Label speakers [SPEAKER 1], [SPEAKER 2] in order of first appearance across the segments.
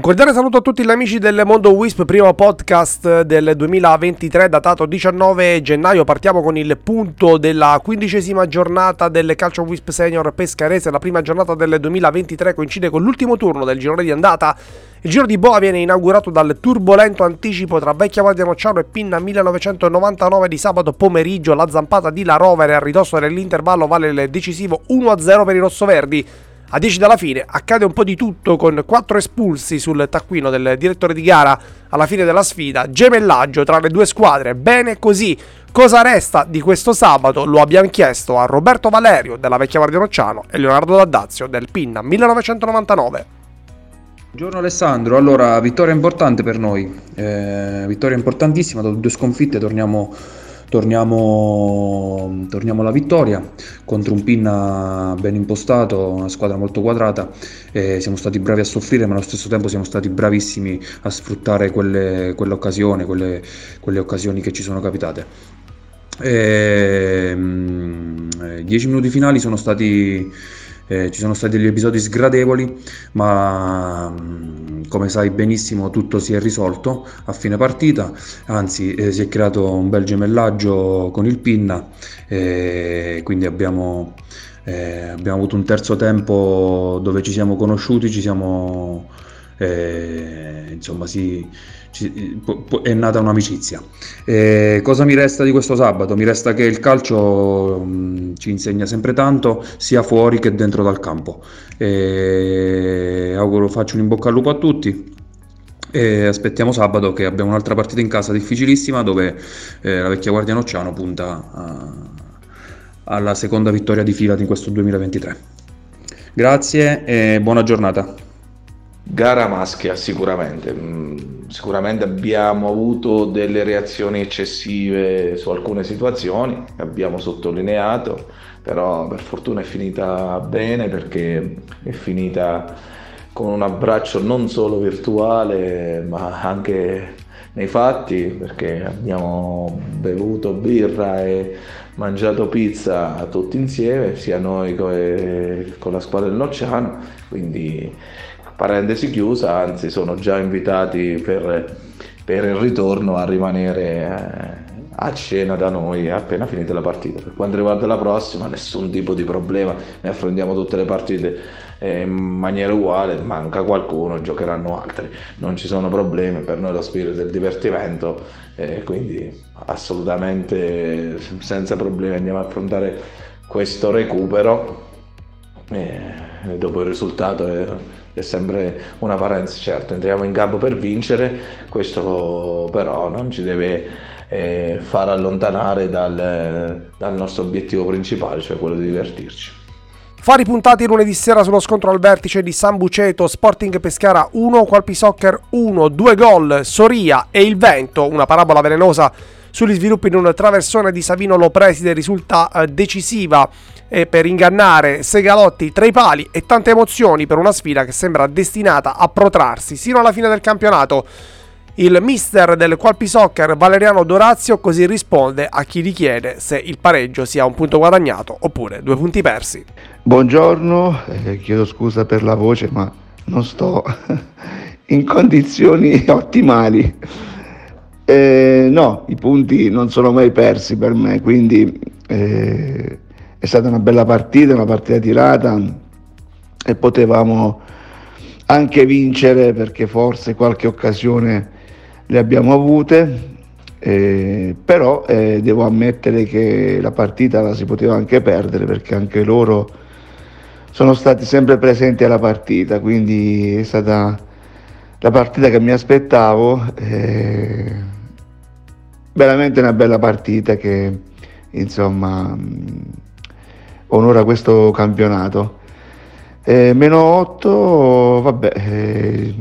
[SPEAKER 1] Un cordiale saluto a tutti gli amici del Mondo Wisp, primo podcast del 2023 datato 19 gennaio. Partiamo con il punto della quindicesima giornata del Calcio Wisp Senior Pescarese. La prima giornata del 2023 coincide con l'ultimo turno del girone di andata. Il giro di Boa viene inaugurato dal turbolento anticipo tra Vecchia Guardia Nocciano e Pinna 1999 di sabato pomeriggio. La zampata di La Rovere a ridosso dell'intervallo vale il decisivo 1-0 per i rossoverdi. A 10 dalla fine accade un po' di tutto con 4 espulsi sul taccuino del direttore di gara alla fine della sfida, gemellaggio tra le due squadre, bene così. Cosa resta di questo sabato? Lo abbiamo chiesto a Roberto Valerio della Vecchia Guardia Nocciano e Leonardo D'Addazio del Pinna 1999.
[SPEAKER 2] Buongiorno Alessandro, allora vittoria importante per noi, eh, vittoria importantissima, dopo due sconfitte torniamo Torniamo, torniamo, alla vittoria contro un Pinna ben impostato, una squadra molto quadrata. Eh, siamo stati bravi a soffrire, ma allo stesso tempo siamo stati bravissimi a sfruttare quelle, quell'occasione, quelle, quelle occasioni che ci sono capitate. E, ehm, eh, dieci minuti finali sono stati eh, ci sono stati degli episodi sgradevoli, ma come sai benissimo tutto si è risolto a fine partita, anzi eh, si è creato un bel gemellaggio con il Pinna, eh, quindi abbiamo, eh, abbiamo avuto un terzo tempo dove ci siamo conosciuti, ci siamo eh, insomma si, ci, è nata un'amicizia. Eh, cosa mi resta di questo sabato? Mi resta che il calcio mh, ci insegna sempre tanto, sia fuori che dentro dal campo. Eh, auguro, faccio un in bocca al lupo a tutti. E aspettiamo sabato che abbiamo un'altra partita in casa difficilissima dove eh, la vecchia Guardia Nocciano punta a, alla seconda vittoria di fila di questo 2023. Grazie e buona giornata.
[SPEAKER 3] Gara maschia sicuramente, mm, sicuramente abbiamo avuto delle reazioni eccessive su alcune situazioni, abbiamo sottolineato, però per fortuna è finita bene perché è finita con un abbraccio non solo virtuale ma anche nei fatti perché abbiamo bevuto birra e mangiato pizza tutti insieme, sia noi con la squadra del Nocciano, quindi parentesi chiusa, anzi sono già invitati per, per il ritorno a rimanere eh, a cena da noi appena finita la partita. Per quanto riguarda la prossima, nessun tipo di problema, ne affrontiamo tutte le partite eh, in maniera uguale, manca qualcuno, giocheranno altri, non ci sono problemi, per noi lo spirito del divertimento, eh, quindi assolutamente senza problemi andiamo a affrontare questo recupero. Eh, dopo il risultato è è sempre una parentesi, certo, entriamo in campo per vincere, questo però non ci deve eh, far allontanare dal, dal nostro obiettivo principale, cioè quello di divertirci.
[SPEAKER 1] Fari puntati lunedì sera sullo scontro al vertice di San Buceto, Sporting Pescara 1, Qualpi Soccer 1, 2 gol, Soria e il Vento, una parabola velenosa sugli sviluppi di un traversone di Savino Lopreside risulta eh, decisiva eh, per ingannare Segalotti tra i pali e tante emozioni per una sfida che sembra destinata a protrarsi sino alla fine del campionato. Il mister del Qualpi Soccer Valeriano Dorazio così risponde a chi gli chiede se il pareggio sia un punto guadagnato oppure due punti persi.
[SPEAKER 4] Buongiorno, eh, chiedo scusa per la voce ma non sto in condizioni ottimali. Eh, no, i punti non sono mai persi per me, quindi eh, è stata una bella partita, una partita tirata e potevamo anche vincere perché forse qualche occasione le abbiamo avute, eh, però eh, devo ammettere che la partita la si poteva anche perdere perché anche loro sono stati sempre presenti alla partita, quindi è stata la partita che mi aspettavo. Eh, veramente una bella partita che insomma onora questo campionato. Eh, meno 8, vabbè, eh,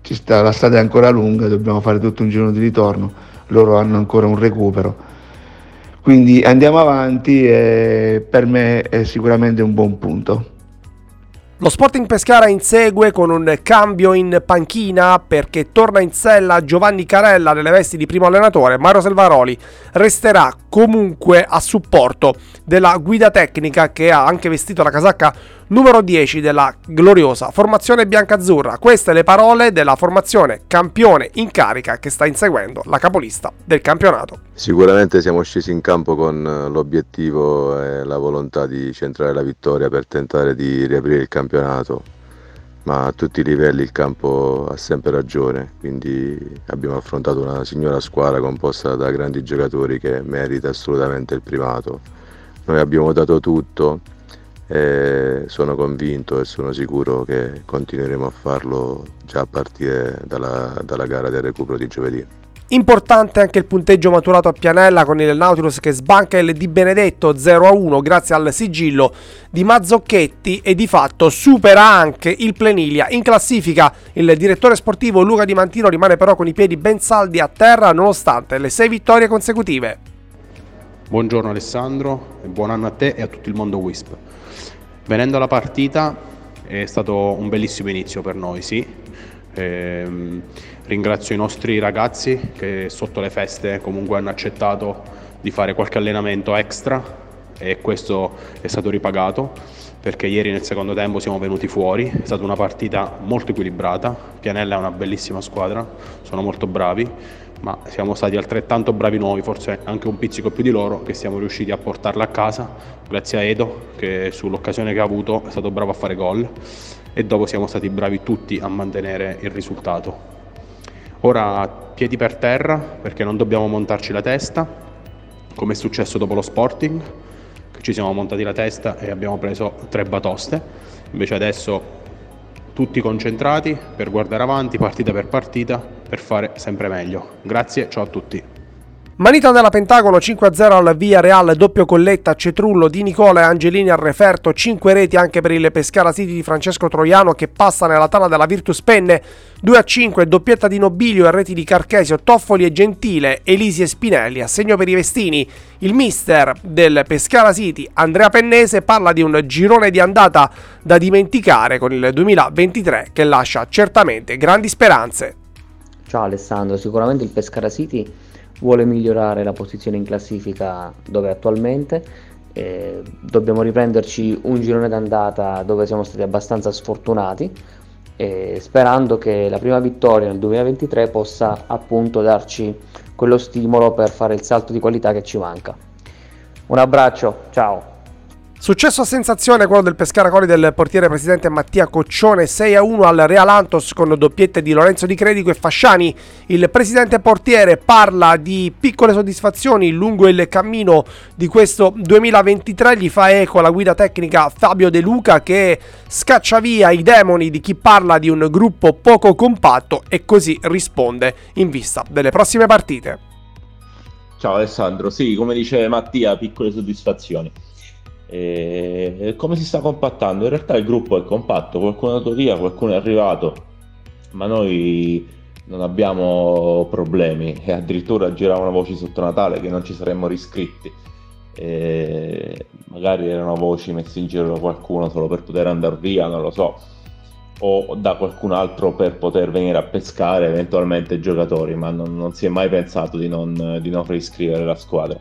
[SPEAKER 4] ci sta, la strada è ancora lunga, dobbiamo fare tutto un giorno di ritorno, loro hanno ancora un recupero. Quindi andiamo avanti e per me è sicuramente un buon punto.
[SPEAKER 1] Lo Sporting Pescara insegue con un cambio in panchina perché torna in sella Giovanni Carella nelle vesti di primo allenatore. Mario Selvaroli resterà comunque a supporto della guida tecnica che ha anche vestito la casacca numero 10 della gloriosa formazione biancazzurra. Queste le parole della formazione campione in carica che sta inseguendo la capolista del campionato.
[SPEAKER 5] Sicuramente siamo scesi in campo con l'obiettivo e la volontà di centrare la vittoria per tentare di riaprire il campionato, ma a tutti i livelli il campo ha sempre ragione, quindi abbiamo affrontato una signora squadra composta da grandi giocatori che merita assolutamente il primato. Noi abbiamo dato tutto, e sono convinto e sono sicuro che continueremo a farlo già a partire dalla, dalla gara del recupero di giovedì.
[SPEAKER 1] Importante anche il punteggio maturato a Pianella con il Nautilus che sbanca il Di Benedetto 0-1 grazie al sigillo di Mazzocchetti e di fatto supera anche il Plenilia. In classifica il direttore sportivo Luca Di Mantino rimane però con i piedi ben saldi a terra nonostante le sei vittorie consecutive.
[SPEAKER 6] Buongiorno Alessandro, buon anno a te e a tutto il mondo WISP. Venendo alla partita è stato un bellissimo inizio per noi, sì. Ehm, ringrazio i nostri ragazzi che sotto le feste comunque hanno accettato di fare qualche allenamento extra e questo è stato ripagato perché ieri nel secondo tempo siamo venuti fuori, è stata una partita molto equilibrata, Pianella è una bellissima squadra, sono molto bravi ma siamo stati altrettanto bravi noi, forse anche un pizzico più di loro, che siamo riusciti a portarla a casa, grazie a Edo che sull'occasione che ha avuto è stato bravo a fare gol e dopo siamo stati bravi tutti a mantenere il risultato. Ora piedi per terra perché non dobbiamo montarci la testa, come è successo dopo lo Sporting, che ci siamo montati la testa e abbiamo preso tre batoste, invece adesso tutti concentrati per guardare avanti partita per partita per fare sempre meglio. Grazie, ciao a tutti.
[SPEAKER 1] Manita della Pentagono 5-0 al Via Real, doppio colletta Cetrullo di Nicola e Angelini al referto, 5 reti anche per il Pescara City di Francesco Troiano che passa nella tana della Virtus Penne, 2-5 doppietta di Nobilio e reti di Carchesio, Toffoli e Gentile, Elisi e Spinelli, assegno per i Vestini. Il mister del Pescara City, Andrea Pennese, parla di un girone di andata da dimenticare con il 2023 che lascia certamente grandi speranze.
[SPEAKER 7] Ciao Alessandro, sicuramente il Pescara City vuole migliorare la posizione in classifica dove è attualmente. Eh, dobbiamo riprenderci un girone d'andata dove siamo stati abbastanza sfortunati, eh, sperando che la prima vittoria nel 2023 possa appunto darci quello stimolo per fare il salto di qualità che ci manca. Un abbraccio, ciao!
[SPEAKER 1] Successo a sensazione quello del Pescara Coli del portiere presidente Mattia Coccione 6-1 al Real Antos con doppiette di Lorenzo Di Credico e Fasciani. Il presidente portiere parla di piccole soddisfazioni lungo il cammino di questo 2023, gli fa eco la guida tecnica Fabio De Luca che scaccia via i demoni di chi parla di un gruppo poco compatto e così risponde in vista delle prossime partite.
[SPEAKER 8] Ciao Alessandro, sì, come dice Mattia, piccole soddisfazioni. E come si sta compattando? In realtà il gruppo è compatto, qualcuno è andato via, qualcuno è arrivato, ma noi non abbiamo problemi e addirittura giravano voci sotto Natale che non ci saremmo riscritti. E magari erano voci messe in giro da qualcuno solo per poter andare via, non lo so, o da qualcun altro per poter venire a pescare eventualmente giocatori, ma non, non si è mai pensato di non, di non riscrivere la squadra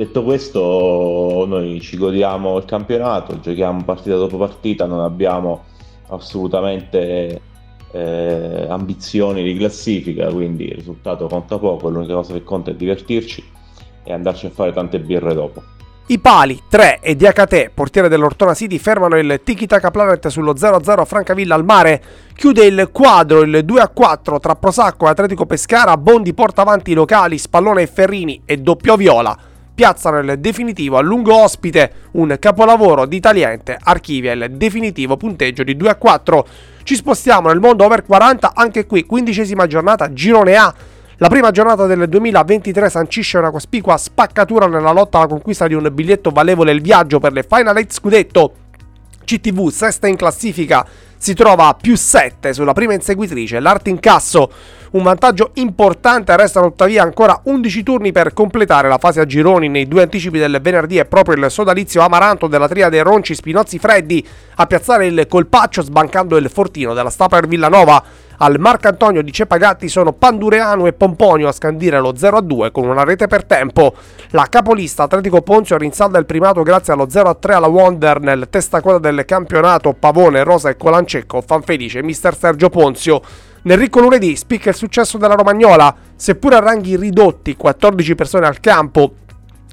[SPEAKER 8] detto questo, noi ci godiamo il campionato, giochiamo partita dopo partita, non abbiamo assolutamente eh, ambizioni di classifica, quindi il risultato conta poco, l'unica cosa che conta è divertirci e andarci a fare tante birre dopo.
[SPEAKER 1] I pali 3 e Diacate, portiere dell'Ortona City, fermano il Tiki Taka Planet sullo 0-0 Francavilla al mare. Chiude il quadro il 2-4 tra Prosacco e Atletico Pescara. Bondi porta avanti i locali, Spallone e Ferrini e doppio viola piazzano il definitivo a lungo ospite, un capolavoro di Taliente archivia il definitivo punteggio di 2 a 4. Ci spostiamo nel mondo over 40, anche qui quindicesima giornata, girone A. La prima giornata del 2023 sancisce una cospicua spaccatura nella lotta alla conquista di un biglietto valevole il viaggio per le Final 8 scudetto. CTV sesta in classifica si trova a più 7 sulla prima inseguitrice, l'Arte Incasso. Un vantaggio importante, restano tuttavia ancora 11 turni per completare la fase a gironi. Nei due anticipi del venerdì è proprio il sodalizio Amaranto della triade Ronci Spinozzi Freddi a piazzare il colpaccio sbancando il fortino della Staper Villanova. Al Marcantonio di Cepagatti sono Pandureanu e Pomponio a scandire lo 0-2 con una rete per tempo. La capolista Atletico Ponzio rinsalda il primato grazie allo 0-3 alla Wonder nel testacoda del campionato Pavone, Rosa e Colancecco, fan felice mister Sergio Ponzio. Nel ricco lunedì spicca il successo della Romagnola, seppur a ranghi ridotti, 14 persone al campo,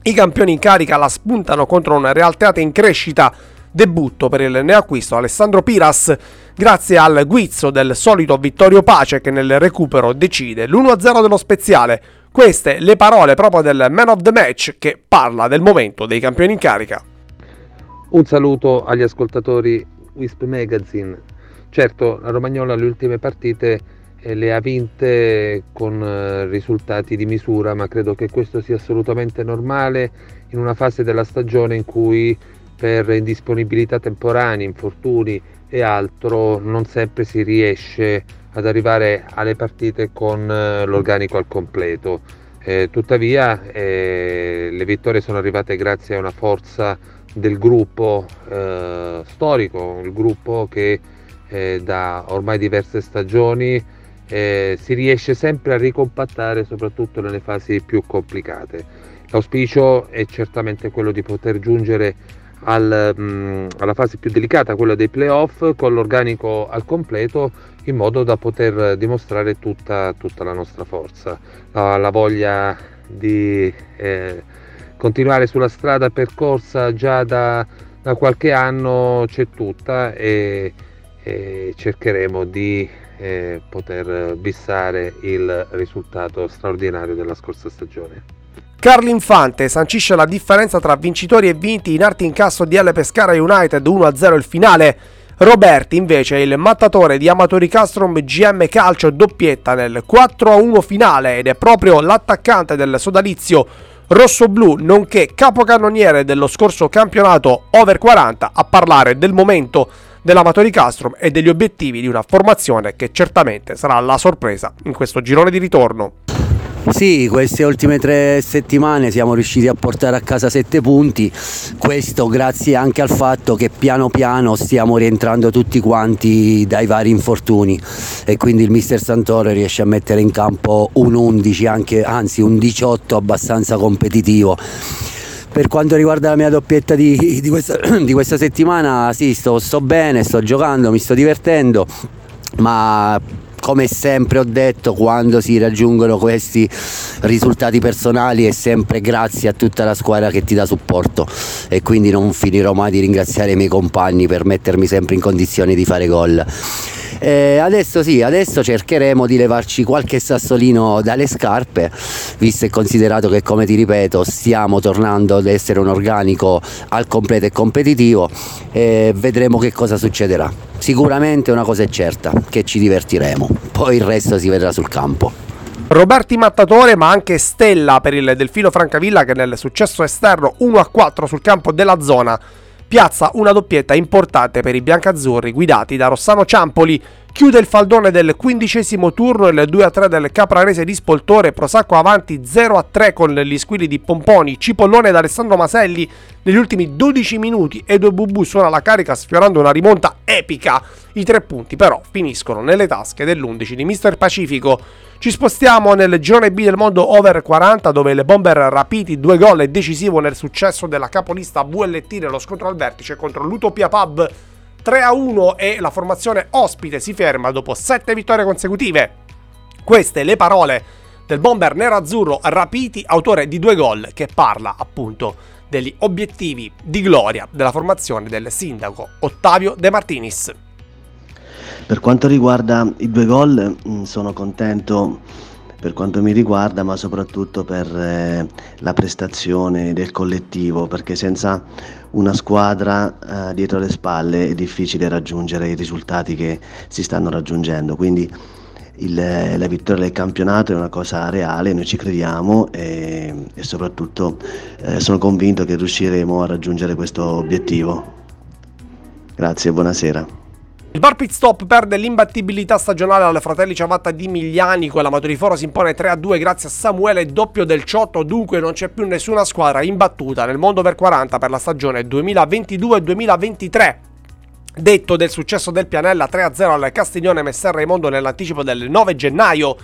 [SPEAKER 1] i campioni in carica la spuntano contro una realtà in crescita Debutto per il neoacquisto Alessandro Piras grazie al guizzo del solito Vittorio Pace che nel recupero decide l'1-0 dello speziale. Queste le parole proprio del man of the match che parla del momento dei campioni in carica.
[SPEAKER 9] Un saluto agli ascoltatori Wisp Magazine. Certo, la Romagnola le ultime partite eh, le ha vinte con eh, risultati di misura, ma credo che questo sia assolutamente normale in una fase della stagione in cui per indisponibilità temporanee, infortuni e altro non sempre si riesce ad arrivare alle partite con eh, l'organico al completo. Eh, tuttavia eh, le vittorie sono arrivate grazie a una forza del gruppo eh, storico, il gruppo che eh, da ormai diverse stagioni eh, si riesce sempre a ricompattare soprattutto nelle fasi più complicate. L'auspicio è certamente quello di poter giungere al, mh, mm, alla fase più delicata, quella dei playoff, con l'organico al completo, in modo da poter dimostrare tutta, tutta la nostra forza, la, la voglia di eh, continuare sulla strada percorsa già da, da qualche anno c'è tutta e, e cercheremo di eh, poter bissare il risultato straordinario della scorsa stagione.
[SPEAKER 1] Carlo Infante sancisce la differenza tra vincitori e vinti in arti incasso di L Pescara United 1-0 il finale. Roberti invece il mattatore di Amatori Castrom GM Calcio doppietta nel 4-1 finale ed è proprio l'attaccante del sodalizio rosso-blu nonché capocannoniere dello scorso campionato over 40 a parlare del momento dell'Amatori Castrom e degli obiettivi di una formazione che certamente sarà la sorpresa in questo girone di ritorno.
[SPEAKER 10] Sì, queste ultime tre settimane siamo riusciti a portare a casa sette punti, questo grazie anche al fatto che piano piano stiamo rientrando tutti quanti dai vari infortuni e quindi il mister Santoro riesce a mettere in campo un 11, anche, anzi un 18 abbastanza competitivo. Per quanto riguarda la mia doppietta di, di, questa, di questa, settimana, sì, sto, sto bene, sto giocando, mi sto divertendo, ma come sempre ho detto, quando si raggiungono questi risultati personali è sempre grazie a tutta la squadra che ti dà supporto e quindi non finirò mai di ringraziare i miei compagni per mettermi sempre in condizione di fare gol. Eh, adesso sì, adesso cercheremo di levarci qualche sassolino dalle scarpe, visto e considerato che come ti ripeto stiamo tornando ad essere un organico al completo e competitivo e vedremo che cosa succederà. Sicuramente una cosa è certa, che ci divertiremo, poi il resto si vedrà sul campo.
[SPEAKER 1] Roberti Mattatore, ma anche Stella per il Delfino Francavilla che nel successo esterno 1-4 sul campo della zona piazza una doppietta importante per i biancazzurri guidati da Rossano Ciampoli. Chiude il faldone del quindicesimo turno il 2-3 del Caprarese di Spoltore, Prosacco avanti 0-3 con gli squilli di Pomponi, Cipollone ed Alessandro Maselli negli ultimi 12 minuti e due Bubu suona la carica sfiorando una rimonta epica. I tre punti però finiscono nelle tasche dell'11 di Mister Pacifico. Ci spostiamo nel girone B del mondo over 40 dove le bomber rapiti due gol è decisivo nel successo della capolista VLT nello scontro al vertice contro l'Utopia Pub 3-1 e la formazione ospite si ferma dopo 7 vittorie consecutive. Queste le parole del bomber nero-azzurro Rapiti, autore di due gol, che parla appunto degli obiettivi di gloria della formazione del sindaco Ottavio De Martinis.
[SPEAKER 11] Per quanto riguarda i due gol, mm, sono contento per quanto mi riguarda, ma soprattutto per eh, la prestazione del collettivo, perché senza una squadra eh, dietro le spalle è difficile raggiungere i risultati che si stanno raggiungendo. Quindi il, la vittoria del campionato è una cosa reale, noi ci crediamo e, e soprattutto eh, sono convinto che riusciremo a raggiungere questo obiettivo. Grazie, buonasera.
[SPEAKER 1] Il bar pit stop perde l'imbattibilità stagionale alle fratelli Ciavatta di Miglianico e la Maturiforo si impone 3-2 grazie a Samuele doppio del Ciotto, dunque non c'è più nessuna squadra imbattuta nel mondo per 40 per la stagione 2022-2023. Detto del successo del Pianella 3-0 al Castiglione Messer Raimondo nell'anticipo del 9 gennaio,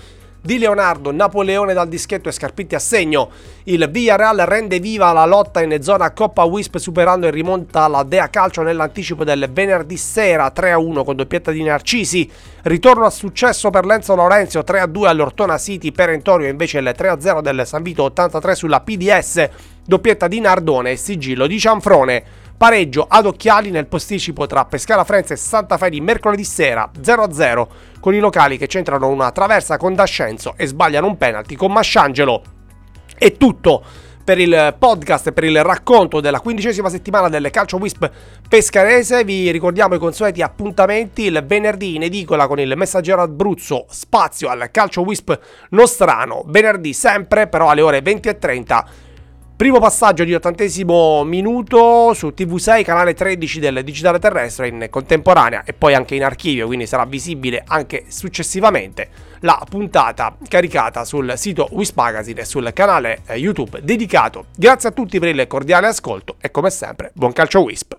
[SPEAKER 1] di Leonardo, Napoleone dal dischetto e Scarpitti a segno. Il Villarreal rende viva la lotta in zona Coppa Wisp superando e rimonta la Dea Calcio nell'anticipo del venerdì sera 3-1 con doppietta di Narcisi. Ritorno a successo per Lenzo Lorenzo 3-2 all'Ortona City perentorio invece il 3-0 del San Vito 83 sulla PDS, doppietta di Nardone e sigillo di Cianfrone. Pareggio ad occhiali nel posticipo tra Pescara Frenza e Santa Fe di mercoledì sera 0-0 con i locali che centrano una traversa con Dascenzo e sbagliano un penalty con Masciangelo. È tutto per il podcast per il racconto della quindicesima settimana del Calcio Wisp pescarese. Vi ricordiamo i consueti appuntamenti il venerdì in edicola con il Messaggero Abruzzo, spazio al Calcio Wisp nostrano, venerdì sempre però alle ore 20.30 Primo passaggio di ottantesimo minuto su TV6, canale 13 del digitale terrestre in contemporanea e poi anche in archivio, quindi sarà visibile anche successivamente la puntata caricata sul sito Wisp Magazine e sul canale eh, YouTube dedicato. Grazie a tutti per il cordiale ascolto e come sempre buon calcio Wisp.